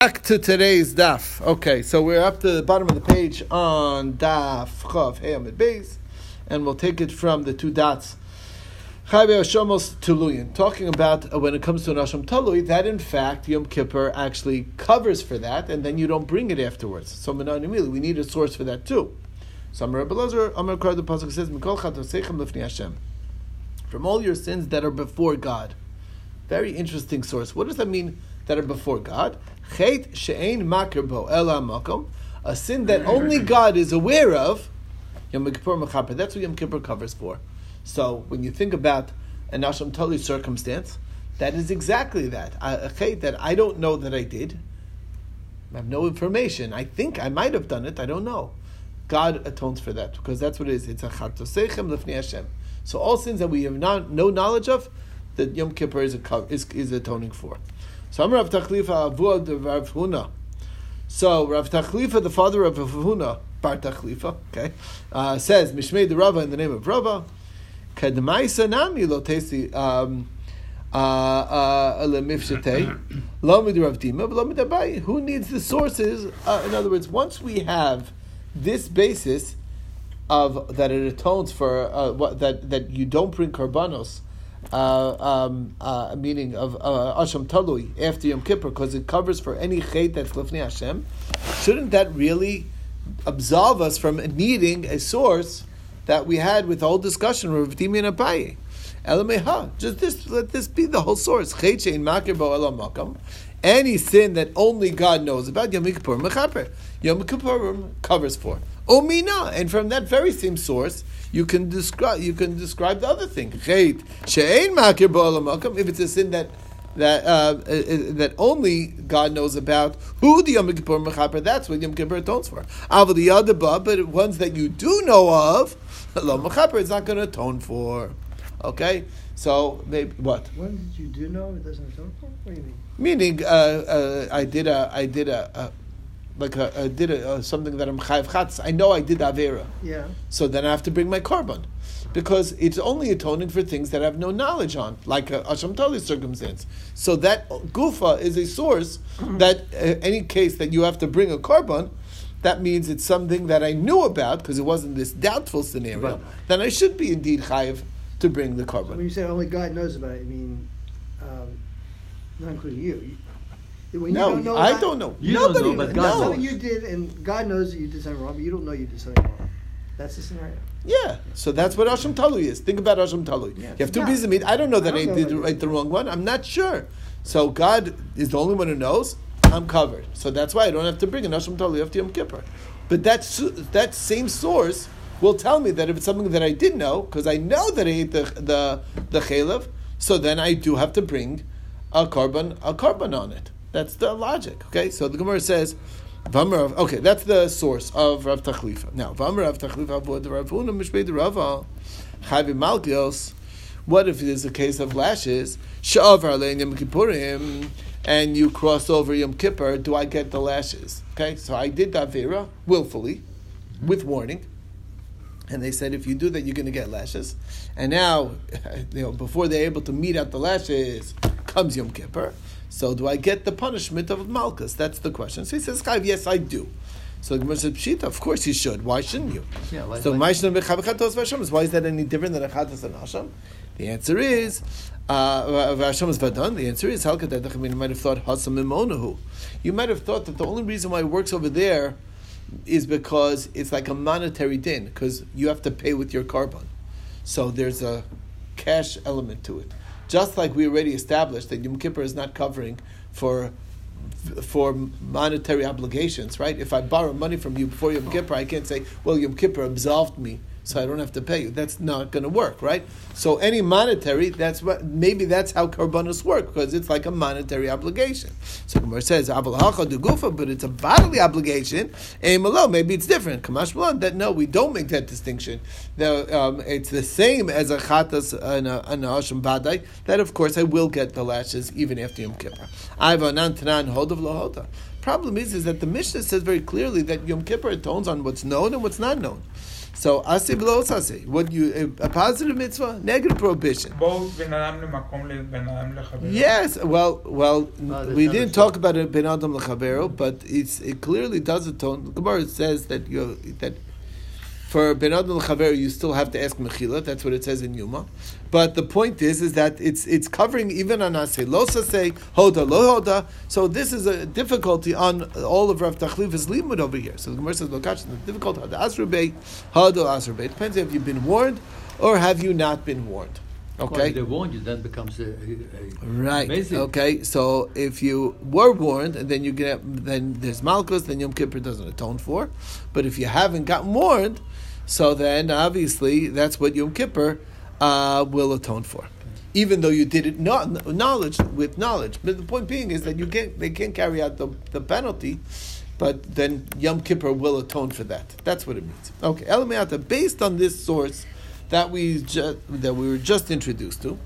Back to today's daf. Okay, so we're up to the bottom of the page on daf chav heyamid base, and we'll take it from the two dots. Chayve Hashamos Tuluyin, talking about uh, when it comes to an Asham Talui, that in fact Yom Kippur actually covers for that, and then you don't bring it afterwards. So Menanimili, we need a source for that too. So Amar Abelazar, Amar Kar, the Pasuk says, Mikol Chatosechem Lefni Hashem. From all your sins that are before God. Very interesting source. What does that mean that are before God? Chet she'ein makir bo ela makom, a sin that mm-hmm. only God is aware of. Yom Kippur mechaper. That's what Yom Kippur covers for. So when you think about an Asham Talui circumstance, that is exactly that. A chet that I don't know that I did. I have no information. I think I might have done it. I don't know. God atones for that because that's what it is. It's a chatosechem lefnei Hashem. So all sins that we have not, no knowledge of, that Yom Kippur is, a, is, is atoning for. So Rav Tachlifa Avud Rav Huna. So Rav Tachlifa, the father of Rav Huna, Bar Tachlifa, okay, uh, says Mishmei the Rava in the name of Rava. Kadmaisa nami lo tesi um, uh, uh, lo mid Rav Dima, lo mid Abai. Who needs the sources? Uh, in other words, once we have this basis of that it atones for uh, what, that that you don't bring karbanos uh, um, uh, meaning of uh, Asham Talui after Yom Kippur because it covers for any chait that's Lifnei Hashem, shouldn't that really absolve us from needing a source that we had with the whole discussion of Dimi and Abaye? Elameha, just this, let this be the whole source. Chait shein makir bo elam makam. Any sin that only God knows about, Yom Kippur mechaper. Yom Kippur covers for. Omina, and from that very same source, you can describe you can describe the other thing. Chait she'ein makir ba'alamakam. If it's a sin that that uh, uh, that only God knows about, who the Yom Kippur mechaper. That's what Yom Kippur atones for. Avol the other but ones that you do know of, lo mechaper is not going to atone for. Okay, so maybe what? Did you do know it doesn't atone for? What do you mean? Meaning, uh, uh, I did a, I did a, a like a, a did a, uh, something that I'm chayiv chatz. I know I did avera. Yeah. So then I have to bring my korban, because it's only atoning for things that I have no knowledge on, like a asham talui circumstance. So that gufa is a source mm-hmm. that uh, any case that you have to bring a korban. that means it's something that I knew about because it wasn't this doubtful scenario. Then I should be indeed chayiv to bring the korban. So when you say only God knows about it, I mean, um, not including you. When no, don't know I that, don't know. You Nobody don't know, but God knows. you did, and God knows that you did something wrong, but you don't know you did something wrong. That's the scenario. Yeah, so that's what Asham Talui is. Think about Asham Talui. Yeah. You have two pieces of meat. I don't know that I, I did right the wrong one. I'm not sure. So God is the only one who knows. I'm covered. So that's why I don't have to bring an Asham Talui after Yom Kippur. But that that same source will tell me that if it's something that I didn't know, because I know that I ate the the the chalev, so then I do have to bring a korban, a korban on it. That's the logic. Okay, so the Gemara says, Vamar. Okay, that's the source of Rav Tachlifa. Now, Vamar Rav Tachlifa avoid Rav Chavi Malkios. What if it is a case of lashes? Sha'avar Alein Yom Kippurim, and you cross over Yom Kippur. Do I get the lashes? Okay, so I did that vera willfully, with warning. And they said, if you do that, you're going to get lashes. And now, you know, before they're able to meet out the lashes, comes Yom Kippur. So do I get the punishment of Malchus? That's the question. So he says, yes, I do. So the Gemara says, Pshita, of course you should. Why shouldn't you? Yeah, like, so like, why is that any different than a Chatas and Hashem? The answer is, uh, the answer is, you might have thought Hasam You might have thought that the only reason why it works over there is because it's like a monetary din, because you have to pay with your korban. So there's a cash element to it. Just like we already established that Yom Kippur is not covering for for monetary obligations, right? If I borrow money from you before Yom Kippur, I can't say, well, Yom Kippur absolved me so I don't have to pay you. That's not going to work, right? So any monetary, that's what maybe that's how karbanos work because it's like a monetary obligation. So Gemara says avalacha du gufa, but it's a bodily obligation. Aimalo, maybe it's different. Kamash that no, we don't make that distinction. Um, it's the same as a chatas and a, hashim badai. That of course I will get the lashes even after Yom Kippur. I've tanan hodav lahoda. Problem is, is that the Mishnah says very clearly that Yom Kippur atones on what's known and what's not known. So asi below asi. What you a positive mitzvah, negative prohibition. Both ben adam lemakom le ben adam lechavero. Yes, well, well, No, we didn't a- talk about it ben adam lechavero, but it's it clearly does atone. The Gemara says that you that for ben adam lechavero you still have to ask mechila. That's what it says in Yuma. But the point is, is that it's it's covering even on asay lo say hoda lo hoda. So this is a difficulty on all of Rav Tachlif's limud over here. So the Gemara says lokash the difficult hada asrubei hoda asrubei. Depends if you've been warned or have you not been warned. Okay. if they warned you, then becomes a, a, a Right. Basic. Okay. So if you were warned, and then you get then there's Malchus, then Yom Kippur doesn't atone for. But if you haven't gotten warned, so then obviously that's what Yom Kippur uh, will atone for. Even though you did it not knowledge with knowledge, but the point being is that you can't they can't carry out the, the penalty, but then Yom Kippur will atone for that. That's what it means. Okay, Elamiata, based on this source that we just that we were just introduced to,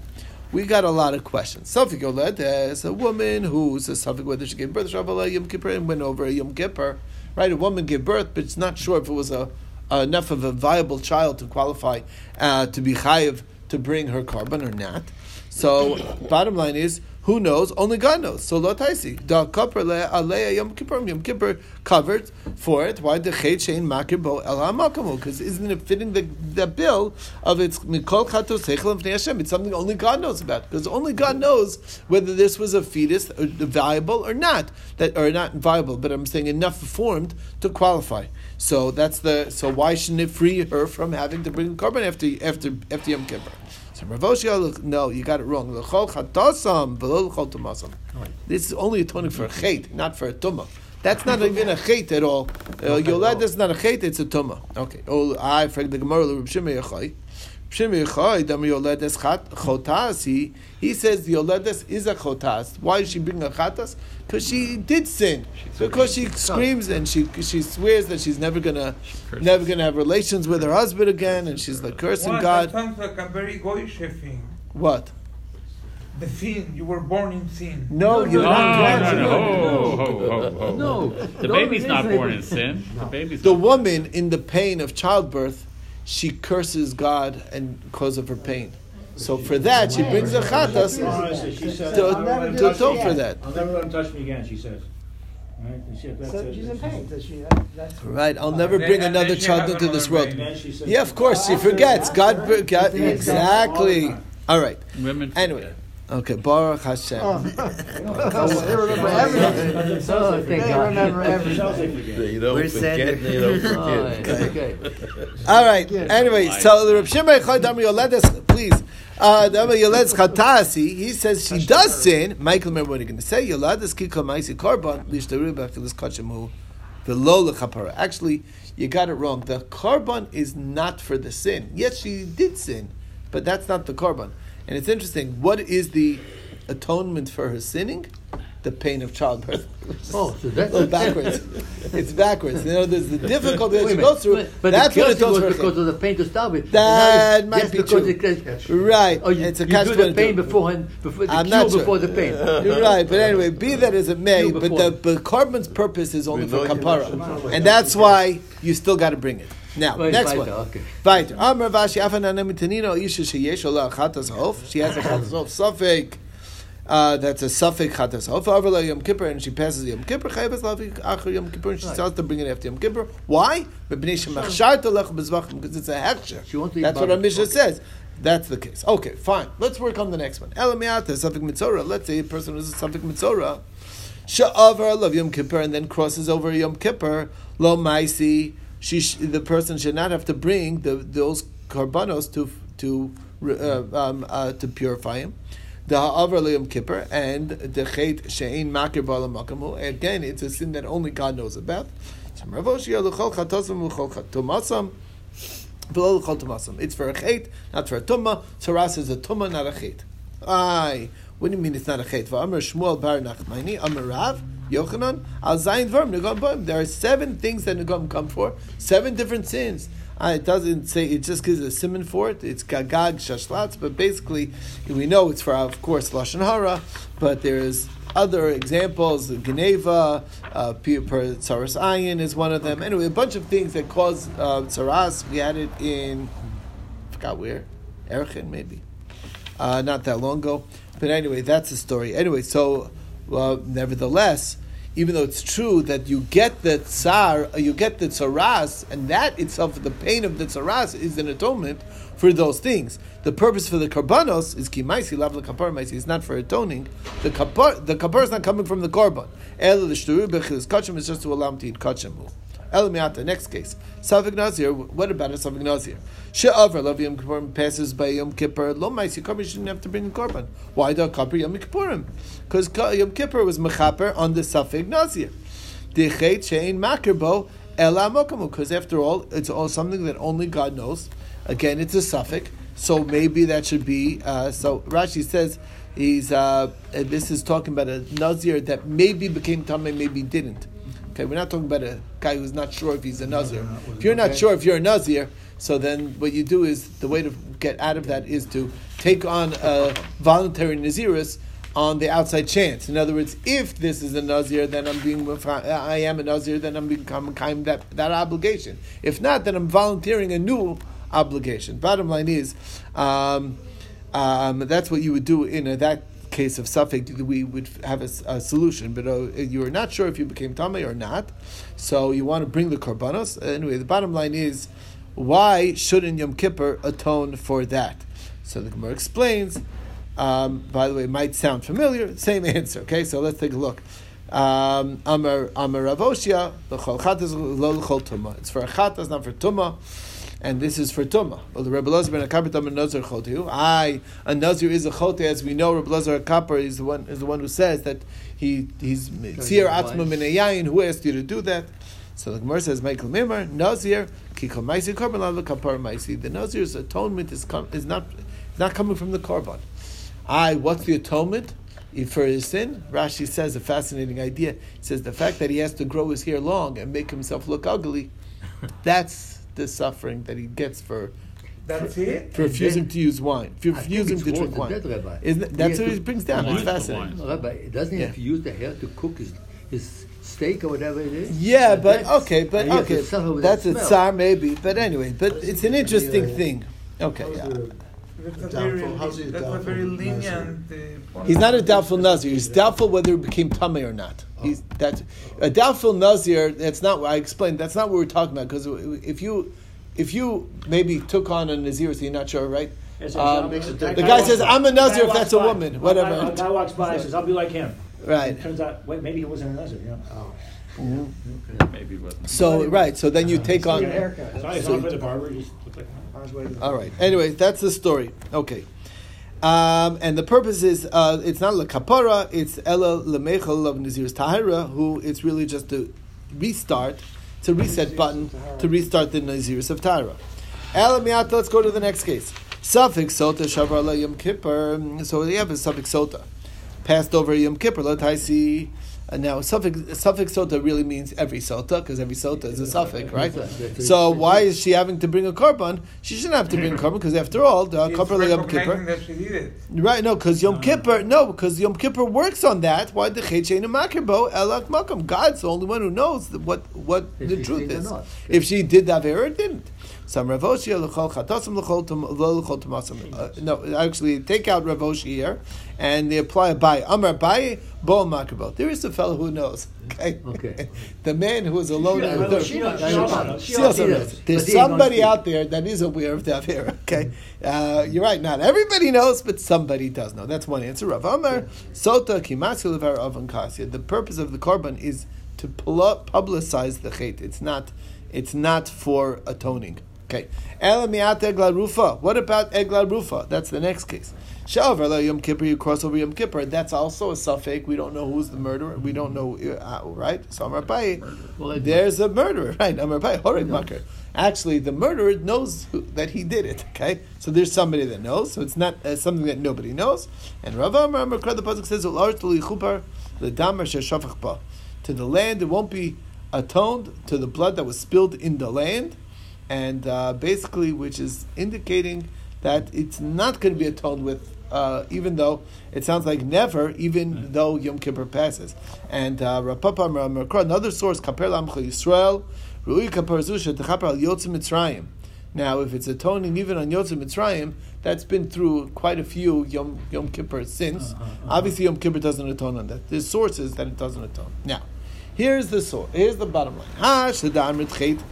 we got a lot of questions. Safik Yoled as a woman who's a Safik whether she gave birth Shabbalah Yom Kippur and went over a Yom Kippur, right? A woman gave birth, but it's not sure if it was a enough of a viable child to qualify uh, to be chayiv to bring her korban or not. So, bottom line is, who knows? Only God knows. So, lo taisi. Da kapper le alei Yom Kippur. Yom Kippur covered for it. Why the chet shein makir bo el hamakamu? Because isn't it fitting the, the bill of its mikol chatos seichel and Hashem? It's something only God knows about. Because only God knows whether this was a fetus or viable or not. That or not viable, but I'm saying enough formed to qualify. So that's the. So why shouldn't it free her from having to bring korban after after after Yom Kippur? So Rav Oshia, no, you got it wrong. L'chol chatasam v'lo l'chol tumasam. This is only atoning for a chait, not for a tumah. That's not even a chait at all. Uh, Yolad is not a chait; it's a tumah. Okay. Oh, I frag the Gemara Shimei Yochai. Shimei Yoledes chotas. He he says the Yoledes is a chotas. Why is she bringing a chatas? Because she did sin. Because she screams and she she swears that she's never gonna never gonna have relations with her husband again, and she's like cursing What? God. That sounds like a very goyish thing. What? The sin, you were born in sin. No, you're No, not no, correct. no. Ho, ho, ho, ho. No. The baby's not born in sin. The baby's The woman in the pain of childbirth, she curses God and because of her pain. So for that, she brings a chatas She said, to, "I'll never to touch atone for that. I'll never let him touch me again, she says. Right? She- So she's in pain. Does she, that's, Right, I'll never Then- bring and another then child has into this world. baby. And then she says, Yeah, of course, she forgets. God, br- God exactly. All right. Women. Anyway, okay. Baruch Hashem. oh, they remember everything. Oh, They remember everything. They don't We're forget, sad. don't Oh, okay. All right. Anyway, so the Reb Shimon Echad Dami Yoledes, please. Uh, Dami Yoledes Chatasi, he says she does sin. Michael, remember what you're going to say. Yoledes Kiko Maisi Korban, Lishtaru Bafilis Kachemu, the Lola Chapara. Actually, you got it wrong. The Korban is not for the sin. Yes, she did sin, but that's not the Korban. And it's interesting. What is the atonement for her sinning? The pain of childbirth. Oh, so that's little backwards. it's backwards. You know, there's the difficulty that Wait a she minute. goes through. But, but that's what cursing atones was because sin. of the pain to start with. That might it's be just true. because it- Right. Oh, you, It's a you do the pain beforehand, before the I'm cure not sure. before the pain. You're right, but anyway, be that as it may, but before. the but korban's purpose is only We for know kapara, and that's why you still got to bring it. Now, next one. okay. Weiter. Amar Vashi Afanana Mitanino Isha Sheyesh Ola Chatas Hof. She has a Chatas Hof. Suffix. Uh, that's a suffix chatas hof. Yom Kippur, and she passes Yom Kippur. Chayvas acher Yom Kippur, and she tells to bring it after Yom Kippur. Why? Because it's a hechsher. She wants to eat That's what our. Mishnah says. That's the case. Okay, fine. Let's work on the next one. Elamiata, suffix mitzora. Let's say a person is a suffix mitzora. Sha'avar love Yom Kippur and then crosses over Yom Kippur. Lo maisi. She sh- the person should not have to bring the those karbanos to to uh, um, uh, to purify him. The ha'avar Yom Kippur and the chet she'ein makir bala makamu. Again, it's a sin that only God knows about. It's for a chait, not for a tumma. Taras is a tumma, not a chait. Aye. What do you mean it's not a chait? V'amr Shmuel bar Nachmani, Amr Rav, Yochanan, al zayin dvarim negam boim. There are seven things that negam come for, seven different sins. Uh, it doesn't say it just gives a simon for it. It's gagag shashlatz, but basically we know it's for of course lashon hara, but there is other examples. Geneva, uh, Tsaras Ayin is one of them. Anyway, a bunch of things that cause uh, Tsaras. We had it in, I forgot where, Erchin maybe. Uh, not that long ago. But anyway, that's the story. Anyway, so uh, nevertheless, even though it's true that you get the tsar, uh, you get the tsaras, and that itself, the pain of the tsaras, is an atonement for those things. The purpose for the karbanos is kimaisi, lav the kapar maisi. It's not for atoning. The kapar, the kapar is not coming from the korban. El l'shturu b'chilas kachim is just to allow him to eat kachim. El miata. Next case, Savig Nazir. What about a Savig Nazir? She'avar Lav Yom Kippurim passes by Yom Kippur. Lo Maisi Korban shouldn't have to bring a korban. Why the Kippur Yom Kippurim? Because Yom Kippur was mechaper on the Savig Nazir. Dechet Shein Makerbo Ela Mokamu. Because after all, it's all something that only God knows. Again, it's a suffix. So maybe that should be. Uh, so Rashi says he's. Uh, this is talking about a nazir that maybe became tamei, maybe didn't. Okay, we're not talking about a guy who's not sure if he's a nazir. If you're not sure if you're a nazir, so then what you do is the way to get out of that is to take on a voluntary nazirus on the outside chance. In other words, if this is a nazir, then I'm being I am a nazir, then I'm becoming kind that that obligation. If not, then I'm volunteering a new obligation. Bottom line is, um, um, that's what you would do in a, that case of suffix. We would have a, a solution, but uh, you are not sure if you became tamei or not, so you want to bring the korbanos. Anyway, the bottom line is, why shouldn't Yom Kippur atone for that? So the Gemara explains. Um, by the way, might sound familiar. Same answer. Okay, so let's take a look. Um, Amar Amar Ravoshia, l'chol chatas lo l'chol tuma. It's for a chatas, not for tuma and this is for Tumah. Well, the Rebbe Lazar ben Akapar Tam Nazar Chotiu. I a Nazir is a Chote, as we know. Rebbe Lazar Akapar is the one is the one who says that he he's Tzir Atzma Min Yayin. Who asked you to do that? So the Gemara says, Michael Mimar Nazir Kikol Maisi Korban Lav Kapar Maisi. The Nazir's atonement is com- is not not coming from the korban. I what's the atonement? For his sin, Rashi says a fascinating idea. He says the fact that he has to grow his hair long and make himself look ugly, that's the suffering that he gets for That's for, it? for refusing to use wine, for I think refusing to drink wine. that, Rabbi. Isn't it, that's what he brings down. Wine, It's fascinating. wine. Rabbi, doesn't he Yeah. have to use the hair to cook his, his steak or whatever it is? Yeah, And but that's- okay, but and he has to okay, that's that a tsar maybe. But anyway, but it's an interesting thing. Okay, yeah. The- That's a Doubtful. very, How's he that's a doubtful very lenient. Uh, He's not a doubtful nazir. He's doubtful whether he became tummy or not. He's that's a doubtful nazir. That's not what I explained. That's not what we're talking about. Because if you if you maybe took on a nazir, so you're not sure, right? Um, the guy says, "I'm a Guy nazir if that's a woman." A Whatever. guy, a guy walks by and says, "I'll be like him." Right. It turns out, wait, maybe he wasn't a nazir. You know. Maybe it wasn't. So right. So then you take Get a on. haircut. Sorry, it's So- All right. Anyway, that's the story. Okay. Um, and the purpose is uh, it's not la kapara, it's ella lemechel of Nazir's tahira, who it's really just to restart, a reset button to restart the Nazir's of tahira. Ela miata, let's go to the next case. Suffix sota shavar yom kippur. So we have a suffix sota. Passed over yom kippur, let I see. And now, suffix, suffix sota really means every sota, because every sota is a suffix, right? So why is she having to bring a korban? She shouldn't have to bring a korban, because after all, the He's korban yom kippur. that she did it. Right, no, because Yom Kippur, no, because Yom Kippur works on that. Why the Chechein Makirbo Elak Makam? God's the only one who knows what what If the truth is. If she did that or didn't. Some Ravoshia l'chol chatasim l'chol tom- tomasim. Uh, No, actually, take out Ravoshi here, and they apply a bay. Amar bay bo Makirbo. There is a fellow who knows. Okay, Okay. the man who is alone Yeah, in the well, she knows- she also. She also knows. There's But he ain't gonna somebody out there that is aware of the Avera. Okay, uh, you're right. Not everybody knows, but somebody does know. That's one answer. Rav Amar Sota Kimasu Levar Avan Kasya. The purpose of the korban is to publicize the chait. It's not. It's not for atoning. Okay. Ela miat egla rufa. What about egla rufa? That's the next case. Shavar la Yom Kippur. You cross over Yom Kippur. That's also a suffix. We don't know who's the murderer. We don't know. Uh, right. So Amar Pai. There's a murderer. Right. Amar Pai. Horeg makar. Actually, the murderer knows who, that he did it. Okay, so there's somebody that knows. So it's not uh, something that nobody knows. And Rav Amar Amar Krad, the pasuk says, "Ular tuli chupar ledamar sheshafach ba." To the land, it won't be atoned to the blood that was spilled in the land, and uh, basically, which is indicating that it's not going to be atoned with uh, even though it sounds like never, even though Yom Kippur passes. And uh, another source, Kaper Lamcha Yisrael, Rui Kaper Zusha, Techaper Al Yotzim Mitzrayim. Now, if it's atoning even on Yotzim Mitzrayim, that's been through quite a few Yom, Yom Kippur since. Obviously, Yom Kippur doesn't atone on that. There's sources that it doesn't atone. Now, here's the source. Here's the bottom line. Ha Shadan Ritchet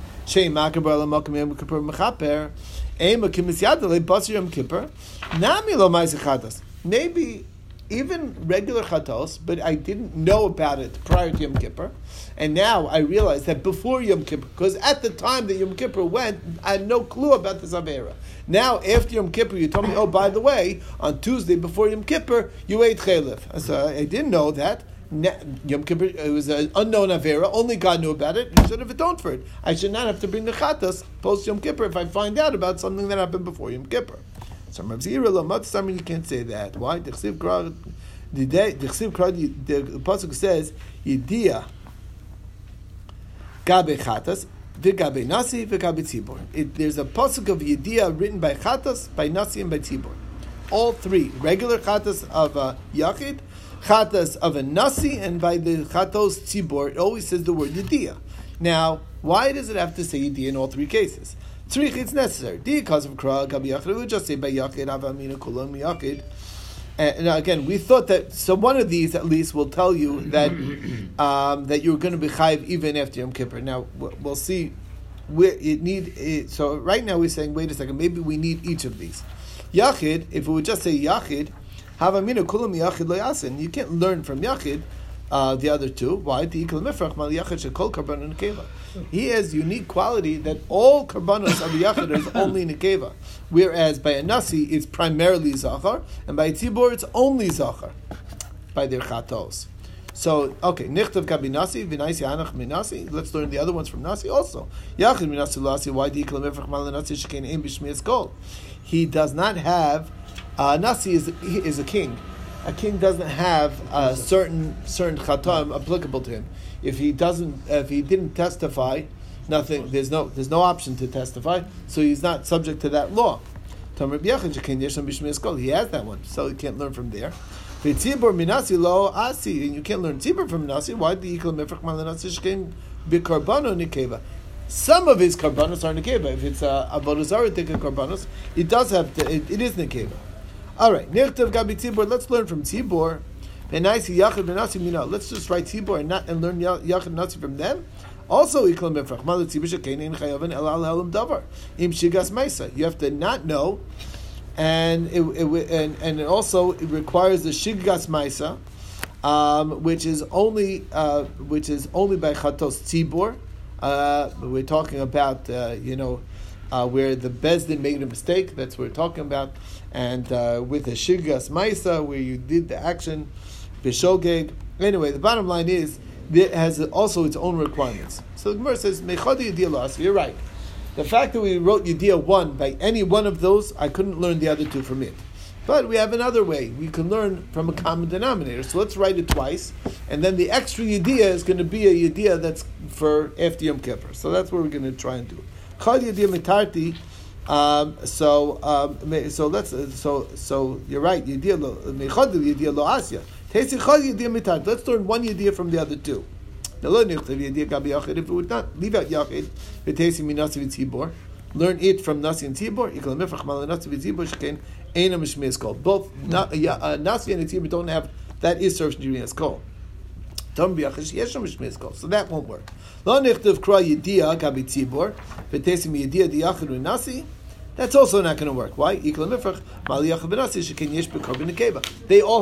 Maybe even regular chatos, but I didn't know about it prior to Yom Kippur, and now I realize that before Yom Kippur, because at the time that Yom Kippur went, I had no clue about this avera. Now after Yom Kippur, you told me, oh, by the way, on Tuesday before Yom Kippur, you ate chalif. So I didn't know that. Yom Kippur it was an unknown avera. Only God knew about it. You should have atoned for it. I should not have to bring the chatas post Yom Kippur if I find out about something that happened before Yom Kippur. So Rav Zira Lamat Samar, you can't say that. Why? The pasuk says Yediyah Gabe Chatas. V'gabe Nasi, v'gabe Tzibor. There's a pasuk of Yediyah written by Chatas, by Nasi, and by Tzibor. All three. Regular Chatas of a Yachid, Chatas of a Nasi, and by the Chatos Tzibor, it always says the word Yediyah. Now, why does it have to say Yediyah in all three cases? Tzrich, it's necessary. Because of Kra, Gabi Yachid, we just say by Yachid, Avamina, Kulam, Yachid. And again, we thought that so one of these at least will tell you that um, that you're going to be chayiv even after Yom Kippur. Now we'll we'll see. Where it need it, so right now we're saying wait a second maybe we need each of these. Yachid, if we would just say Yachid, Havamina Kulam Yachid Loyasin, you can't learn from Yachid uh, the other two. Why? The Ikal Mifrach Mal Yachid Shekol Karban and He has unique quality that all karbanos of the Yachid is only Nekeva. Whereas by a Nasi it's primarily Zachar, and by a Tzibor it's only Zachar by their Chatos. So, okay, Nichtav Gabi Nasi, Vinaisi Anach Minasi. Let's learn the other ones from Nasi also. Yachid Minasi Lasi, why the Ikal Mifrach Mal Nasi Shekain Ein Bishmias Kol. He does not have, uh, Nasi is, is a king a king doesn't have a certain certain chatam applicable to him. If he doesn't, if he didn't testify, nothing. There's no there's no option to testify, so he's not subject to that law. He has that one, so he can't learn from there. And you can't learn tzibur from nasi. Why bikarbano nikeva? Some of his karbanos are nikeva. If it's a avodah take karbanos, it does have to, it, it is nikeva. All right, Nirtav Gabi Tzibor. Let's learn from Tzibor. Let's just write Tzibor and not and learn Yachid Nasi from them. Also. You have to not know, and it, it and and also it requires the Shigas Meisa, um, which is only uh, which is only by Chatos Tzibor. Uh, we're talking about uh, you know uh, where the Beis Din made a mistake. That's what we're talking about. And uh, with a Shigas Maisa, where you did the action, Bishogeg. Anyway, the bottom line is, it has also its own requirements. So the Gemara says, Mechadi Yediyah You're right. The fact that we wrote Yediyah 1 by any one of those, I couldn't learn the other two from it. But we have another way. We can learn from a common denominator. So let's write it twice. And then the extra Yediyah is going to be a Yediyah that's for after Yom Kippur. So that's what we're going to try and do. Um, so, um, so let's. So, so you're right. Yediyah lo mechad Yediyah lo asya. Tesi chad Yediyah mitarti. Let's learn one Yediyah from the other two. Now, lo nichtav yachid. If it would not leave out yachid, v'tesi minasi v'tzibor. Learn it from Nasi and Tzibor. Ikal mifrach mal Nasi v'tzibor. Both uh, Nasi and Tzibor don't have that is served in as called. So that won't work. That's also not going to work. Why? They all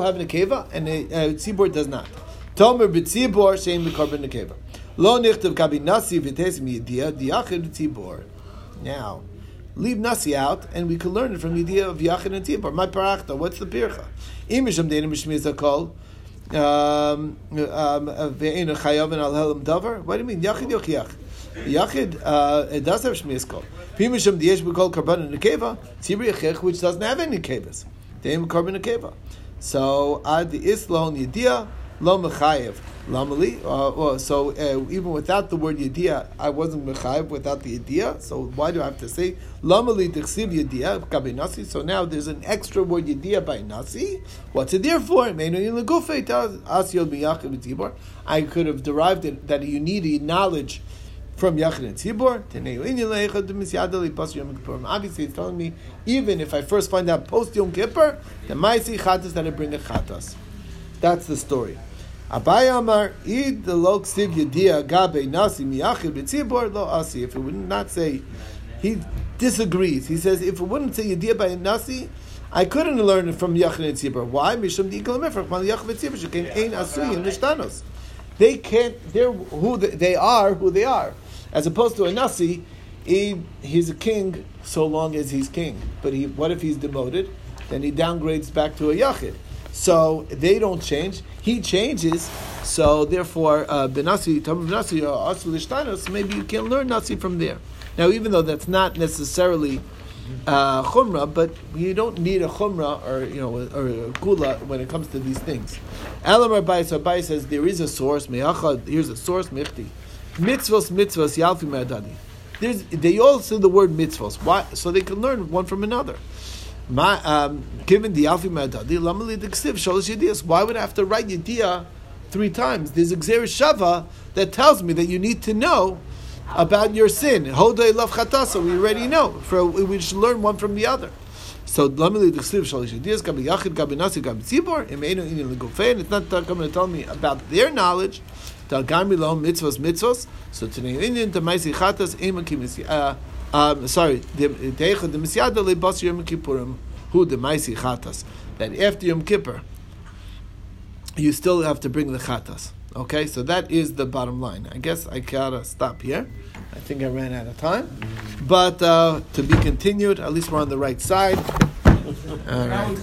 have a nekeva, and uh, tzibor does not. Tomer b'tzibor shein b'korban. Lo nichtav gabi nasi v'tesim yediyah diyachid tzibor. Now, leave nasi out, and we can learn it from the idea of yachid and tzibor. My parachta. What's the pircha? Imisham denim b'shmiz kol. Um, um, what do you mean yachid yochiach? Yachid uh, it does have shmiyas kol. Pimisham diyesh b'kol karban nekeva tzibri yachich which doesn't have any nekevas. Deim karban nekeva. So ad the islon yediyah lo mechayev Lamali. Uh, well, so uh, even without the word yediyah, I wasn't mechayiv without the yediyah. So why do I have to say lamali tiksiv yediyah kabe nasi? So now there's an extra word yediyah by nasi. What's it there for? I could have derived it that you need knowledge from Yachid and Tzibor. Obviously, it's telling me even if I first find out post Yom Kippur, the Maisi Chatas that I bring a Chatas. That's the story. Abai Amar, Id the lo ksiv yedia gabe nasi miyachid b'tzibor lo asi. If it would not say, he disagrees. He says, if it wouldn't say yedia by nasi, I couldn't learn it from Yachid and Tzibor. Why? Mishum di ikal mefrach mal Yachid b'tzibor shekein ein asui in nishtanos. They can't. They're who they, they are. Who they are, as opposed to a nasi. He, he's a king so long as he's king. But he, what if he's demoted? Then he downgrades back to a yachid. So they don't change. He changes. So therefore, uh, benasi tam benasi or asul Maybe you can learn nasi from there. Now, even though that's not necessarily uh, chumrah, but you don't need a chumrah or you know or a gula when it comes to these things. Elam Rabbi Rabbi says there is a source. Me'achad, here's a source. Mechti, mitzvos mitzvos yalfi me'adadi. There's, they all say the word mitzvos. Why? So they can learn one from another. My, um, given the alfi me'adadi, lamali diksiv shalosh yediyas. Why would I have to write yediyah three times? There's a gzera shava that tells me that you need to know about your sin. Hodei love chatasa, we already know. For we should learn one from the other. So lamili d'chsiv shalish yediyas gabi yachid gabi nasi gabi tzibor imeinu inin legofein. It's not coming to tell me about their knowledge. Dalgami lo mitzvos mitzvos. So today inin the maisi chatas ema kimisi. Um, sorry, the misyada lebas yom kippurim who the maisi chatas. That after Yom Kippur, you still have to bring the chatas. Okay, so that is the bottom line. I guess I gotta stop here. I think I ran out of time, but uh, to be continued. At least we're on the right side. All right.